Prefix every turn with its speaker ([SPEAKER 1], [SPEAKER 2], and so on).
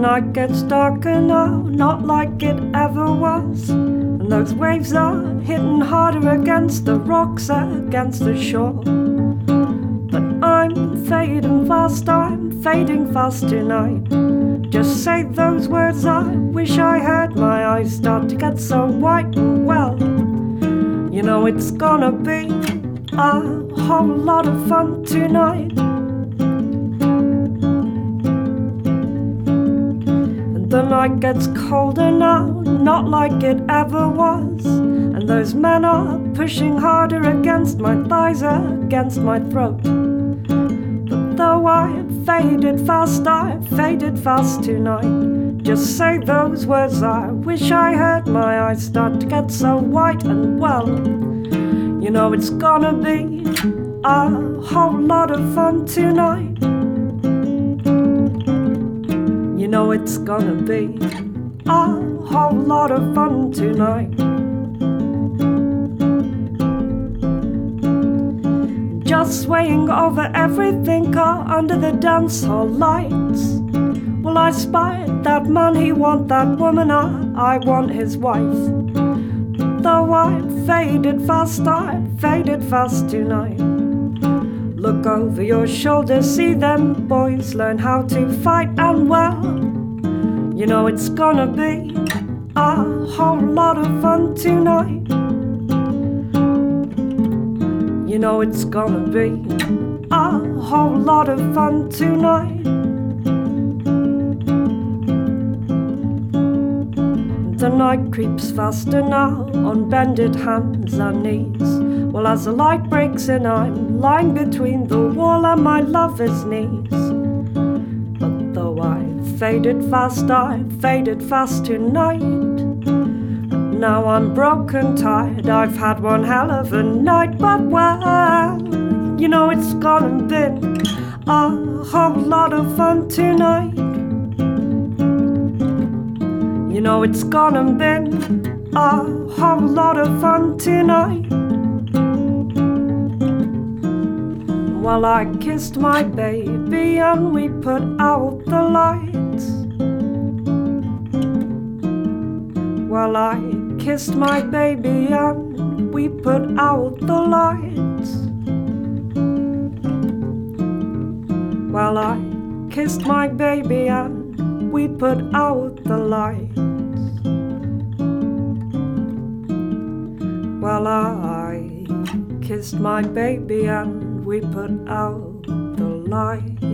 [SPEAKER 1] night gets darker now, not like it ever was. And those waves are hitting harder against the rocks, against the shore. But I'm fading fast, I'm fading fast tonight. Just say those words, I wish I heard. My eyes start to get so white and well. You know it's gonna be a whole lot of fun tonight. Night gets colder now, not like it ever was. And those men are pushing harder against my thighs, against my throat. But though I faded fast, I faded fast tonight. Just say those words, I wish I heard. My eyes start to get so white and well. You know it's gonna be a whole lot of fun tonight. Know it's gonna be a whole lot of fun tonight. Just swaying over everything car under the dance hall lights. Well, I spied that man, he want that woman, I, I want his wife. Though I faded fast, I faded fast tonight. Look over your shoulder, see them boys learn how to fight, and well, you know it's gonna be a whole lot of fun tonight. You know it's gonna be a whole lot of fun tonight. The night creeps faster now on bended hands and knees. Well, as the light breaks in, I'm lying between the wall and my lover's knees. But though I faded fast, I faded fast tonight. Now I'm broken, tired. I've had one hell of a night, but well, you know it's gonna be a whole lot of fun tonight. You know it's gonna be a whole lot of fun tonight. While I kissed my baby and we put out the lights. While I kissed my baby and we put out the lights. While I kissed my baby and we put out the lights. I kissed my baby and we put out the lights.